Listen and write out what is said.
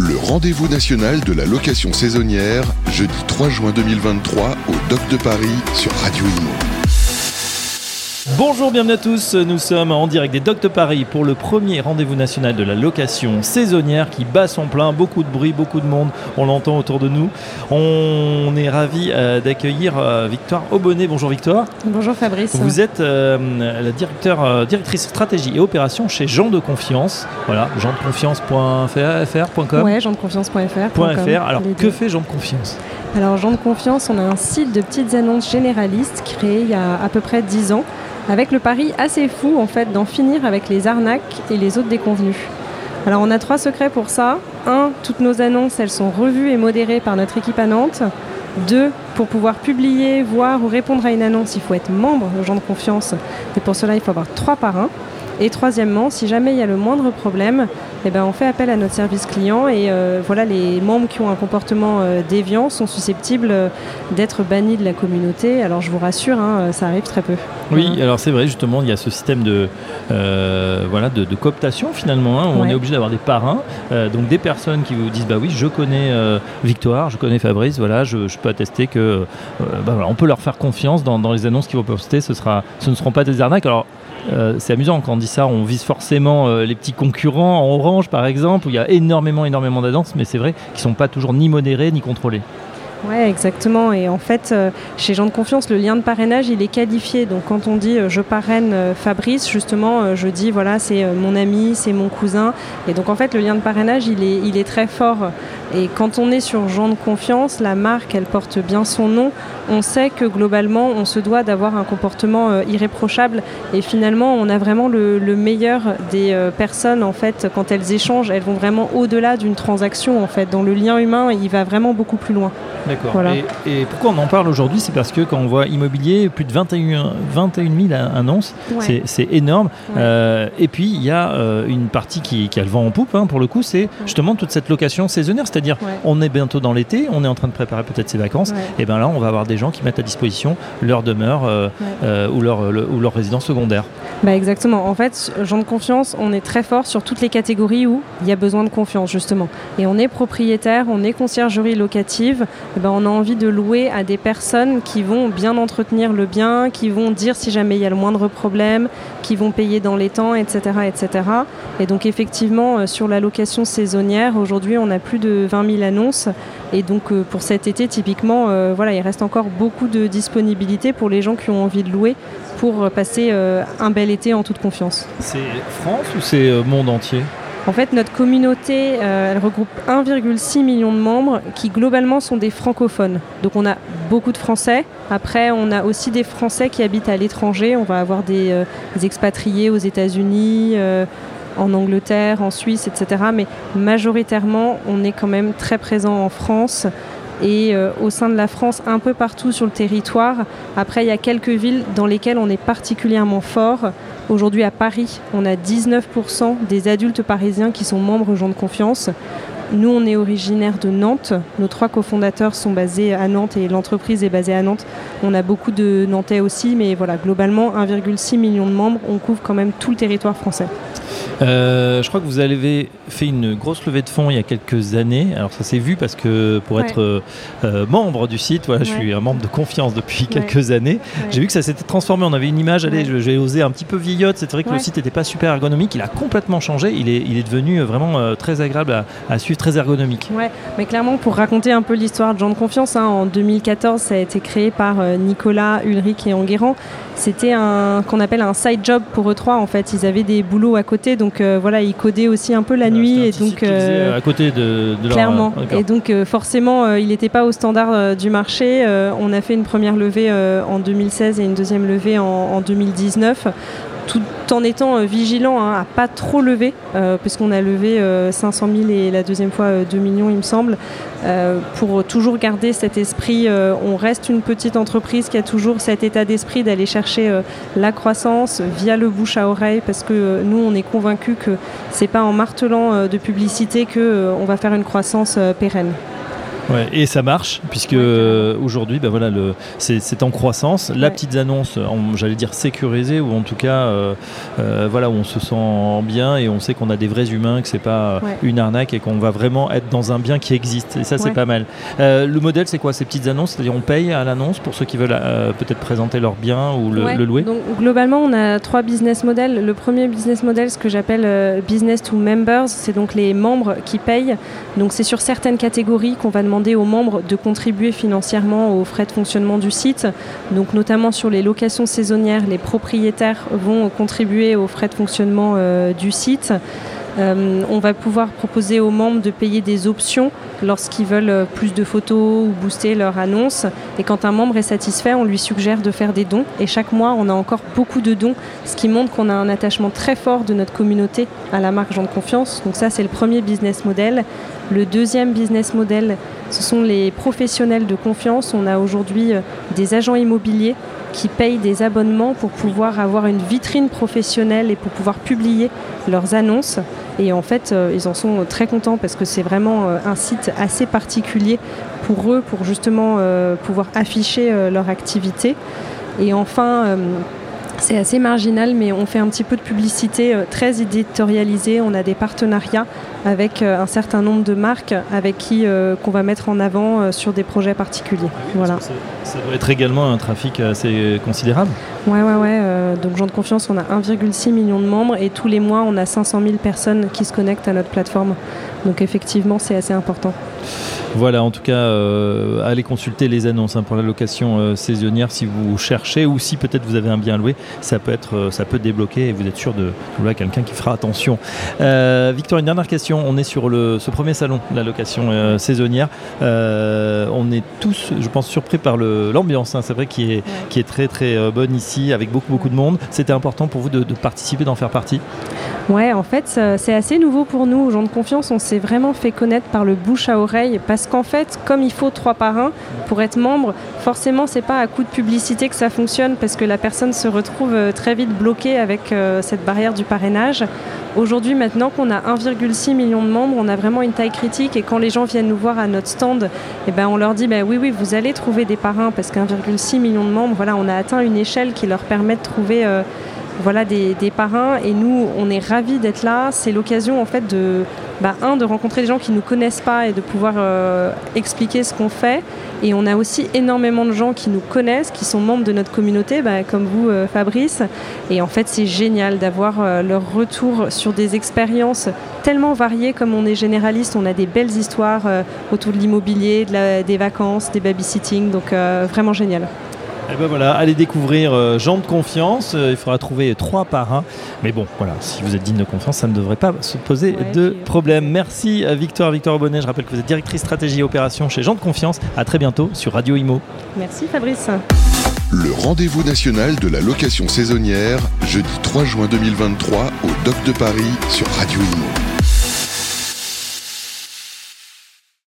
Le rendez-vous national de la location saisonnière, jeudi 3 juin 2023 au Doc de Paris sur Radio Imo. Bonjour, bienvenue à tous. Nous sommes en direct des Doctes Paris pour le premier rendez-vous national de la location saisonnière qui bat son plein. Beaucoup de bruit, beaucoup de monde. On l'entend autour de nous. On est ravi euh, d'accueillir euh, Victoire Aubonnet. Bonjour Victoire. Bonjour Fabrice. Vous êtes euh, la directeur, directrice stratégie et opération chez Jean de Confiance. Voilà, jeandeconfiance.fr.com. Ouais, jeandeconfiance.fr. Alors, que fait Jean de Confiance? Alors, Jean de Confiance, on a un site de petites annonces généralistes créé il y a à peu près 10 ans avec le pari assez fou en fait d'en finir avec les arnaques et les autres déconvenus. Alors on a trois secrets pour ça. Un, toutes nos annonces, elles sont revues et modérées par notre équipe à Nantes. Deux, pour pouvoir publier, voir ou répondre à une annonce, il faut être membre de gens de confiance. Et pour cela, il faut avoir trois parrains. Et troisièmement, si jamais il y a le moindre problème, eh ben, on fait appel à notre service client et euh, voilà, les membres qui ont un comportement euh, déviant sont susceptibles euh, d'être bannis de la communauté. Alors je vous rassure, hein, ça arrive très peu. Oui, alors c'est vrai, justement, il y a ce système de, voilà, de, cooptation finalement. Hein, où On est obligé d'avoir des parrains, donc des personnes qui vous disent bah oui, je connais Victoire, je connais Fabrice, voilà, je, peux attester que bah, voilà, on peut leur faire confiance dans, dans les annonces qu'ils vont poster. Ce, sera, ce ne seront pas des arnaques. Alors c'est amusant quand on dit on vise forcément euh, les petits concurrents en orange par exemple, où il y a énormément, énormément d'annonces, mais c'est vrai qu'ils ne sont pas toujours ni modérés ni contrôlés. Oui, exactement. Et en fait, euh, chez Gens de Confiance, le lien de parrainage, il est qualifié. Donc quand on dit je parraine Fabrice, justement, je dis voilà, c'est mon ami, c'est mon cousin. Et donc en fait, le lien de parrainage, il est très fort. Et quand on est sur Gens de Confiance, la marque, elle porte bien son nom on sait que globalement, on se doit d'avoir un comportement euh, irréprochable. Et finalement, on a vraiment le, meilleur des euh, personnes, en fait, quand elles échangent, elles vont vraiment au-delà d'une transaction, en fait. Dans le lien humain, il va vraiment beaucoup plus loin. D'accord. Et, pourquoi on en parle aujourd'hui? C'est parce que quand on voit immobilier, plus de 21, 21 000 annonces, c'est énorme. Euh, et puis, il y a une partie qui, a le vent en poupe, hein, pour le coup, c'est justement toute cette location saisonnière. C'est-à-dire, on est bientôt dans l'été, on est en train de préparer peut-être ses vacances, et bien là, on va avoir des gens qui mettent à disposition leur demeure euh, euh, ou, leur, ou leur résidence secondaire. Bah exactement. En fait, gens de confiance, on est très fort sur toutes les catégories où il y a besoin de confiance, justement. Et on est propriétaire, on est conciergerie locative, et ben on a envie de louer à des personnes qui vont bien entretenir le bien, qui vont dire si jamais il y a le moindre problème, qui vont payer dans les temps, etc. etc. Et donc effectivement, euh, sur la location saisonnière, aujourd'hui on a plus de 20 000 annonces. Et donc pour cet été, typiquement, voilà, il reste encore beaucoup de disponibilité pour les gens qui ont envie de louer pour passer euh, un bel été en toute confiance. C'est France ou c'est euh, monde entier? En fait, notre communauté, euh, elle regroupe 1,6 million de membres qui globalement sont des francophones. Donc on a beaucoup de Français. Après, on a aussi des Français qui habitent à l'étranger. On va avoir des, expatriés aux États-Unis, en Angleterre, en Suisse, etc. Mais majoritairement, on est quand même très présent en France et euh, au sein de la France, un peu partout sur le territoire. Après, il y a quelques villes dans lesquelles on est particulièrement fort. Aujourd'hui, à Paris, on a 19% des adultes parisiens qui sont membres gens de confiance. Nous, on est originaire de Nantes. Nos trois cofondateurs sont basés à Nantes et l'entreprise est basée à Nantes. On a beaucoup de Nantais aussi, mais voilà, globalement, 1,6 million de membres. On couvre quand même tout le territoire français. Euh, je crois que vous avez fait une grosse levée de fonds il y a quelques années. Alors ça s'est vu parce que pour être euh, euh, membre du site, voilà, je suis un membre de confiance depuis quelques années. J'ai vu que ça s'était transformé. On avait une image, allez, j'ai osé un petit peu vieillotte. C'est vrai que le site n'était pas super ergonomique. Il a complètement changé. Il est, il est devenu vraiment très agréable à, suivre, très ergonomique. Ouais, mais clairement pour raconter un peu l'histoire de Jean de Confiance, hein, en 2014, ça a été créé par Nicolas, Ulrich et Enguerrand. C'était un qu'on appelle un side job pour eux trois. En fait, ils avaient des boulots à côté, donc euh, voilà, ils codaient aussi un peu la nuit et donc euh, à côté de, de clairement. et donc euh, forcément, il n'était pas au standard du marché. on a fait une première levée en 2016 et une deuxième levée en, en 2019 tout en étant vigilant hein, à pas trop lever, puisqu'on a levé 500 000 et la deuxième fois 2 millions, il me semble. Euh, pour toujours garder cet esprit. Euh, on reste une petite entreprise qui a toujours cet état d'esprit d'aller chercher euh, la croissance via le bouche à oreille parce que nous, on est convaincus que c'est pas en martelant de publicité qu'on va faire une croissance pérenne. Et ça marche, puisque euh, aujourd'hui, ben voilà, c'est en croissance. La petite annonce, j'allais dire sécurisée, ou en tout cas, euh, euh, voilà, où on se sent bien et on sait qu'on a des vrais humains, que c'est pas une arnaque et qu'on va vraiment être dans un bien qui existe. Et ça, c'est pas mal. le modèle, c'est quoi ces petites annonces? C'est-à-dire, on paye à l'annonce pour ceux qui veulent peut-être présenter leur bien ou le, louer? Donc, globalement, on a trois business models. Le premier business model, ce que j'appelle business to members, c'est donc les membres qui payent. Donc, c'est sur certaines catégories qu'on va demander aux membres de contribuer financièrement aux frais de fonctionnement du site. Donc notamment sur les locations saisonnières, les propriétaires vont contribuer aux frais de fonctionnement euh, du site. Euh, on va pouvoir proposer aux membres de payer des options lorsqu'ils veulent euh, plus de photos ou booster leur annonce. Et quand un membre est satisfait, on lui suggère de faire des dons. Et chaque mois, on a encore beaucoup de dons, ce qui montre qu'on a un attachement très fort de notre communauté à la marque Jean de Confiance. Donc ça, c'est le premier business model. Le deuxième business model, ce sont les professionnels de confiance. On a aujourd'hui euh, des agents immobiliers qui payent des abonnements pour pouvoir avoir une vitrine professionnelle et pour pouvoir publier leurs annonces. Et en fait, euh, ils en sont très contents parce que c'est vraiment euh, un site assez particulier pour eux, pour justement euh, pouvoir afficher leur activité. Et enfin, c'est assez marginal, mais on fait un petit peu de publicité très éditorialisée. On a des partenariats avec un certain nombre de marques avec qui qu'on va mettre en avant sur des projets particuliers. Voilà. Ça doit être également un trafic assez considérable? Ouais, ouais, ouais. Euh, donc, Gens de Confiance, on a 1,6 million de membres et tous les mois, on a 500 000 personnes qui se connectent à notre plateforme. Donc, effectivement, c'est assez important. Voilà, en tout cas, euh, allez consulter les annonces hein, pour la location euh, saisonnière si vous cherchez ou si peut-être vous avez un bien loué, ça peut être, ça peut débloquer et vous êtes sûr de trouver quelqu'un qui fera attention. Victor, une dernière question. On est sur le, ce premier salon, la location saisonnière. on est tous, je pense, surpris par l'ambiance. Hein, c'est vrai qui est, qui est très très bonne ici avec beaucoup beaucoup de monde. C'était important pour vous de, participer, d'en faire partie Ouais, en fait, c'est assez nouveau pour nous, aux gens de confiance. On s'est vraiment fait connaître par le bouche à oreille parce qu'en fait, comme il faut trois parrains pour être membre, forcément, c'est pas à coup de publicité que ça fonctionne parce que la personne se retrouve euh, très vite bloquée avec euh, cette barrière du parrainage. Aujourd'hui, maintenant qu'on a 1,6 million de membres, on a vraiment une taille critique et quand les gens viennent nous voir à notre stand, eh ben, on leur dit bah, oui, oui, vous allez trouver des parrains parce qu'un,6 million de membres, voilà, on a atteint une échelle qui leur permet de trouver euh, voilà, des, parrains et nous, on est ravis d'être là. C'est l'occasion en fait de, bah, un, de rencontrer des gens qui ne nous connaissent pas et de pouvoir euh, expliquer ce qu'on fait. Et on a aussi énormément de gens qui nous connaissent, qui sont membres de notre communauté, bah, comme vous, euh, Fabrice. Et en fait, c'est génial d'avoir leur retour sur des expériences tellement variées. Comme on est généraliste, on a des belles histoires autour de l'immobilier, de des vacances, des babysitting. Donc, vraiment génial. Et eh ben voilà, allez découvrir euh, Jean de confiance. Euh, il faudra trouver trois parrains. Mais bon, voilà, si vous êtes digne de confiance, ça ne devrait pas se poser de problème. Merci à Victoire, Victoire Bonnet. Je rappelle que vous êtes directrice stratégie et opération chez Jean de confiance. À très bientôt sur Radio Imo. Merci Fabrice. Le rendez-vous national de la location saisonnière, jeudi 3 juin 2023 au Doc de Paris sur Radio Imo.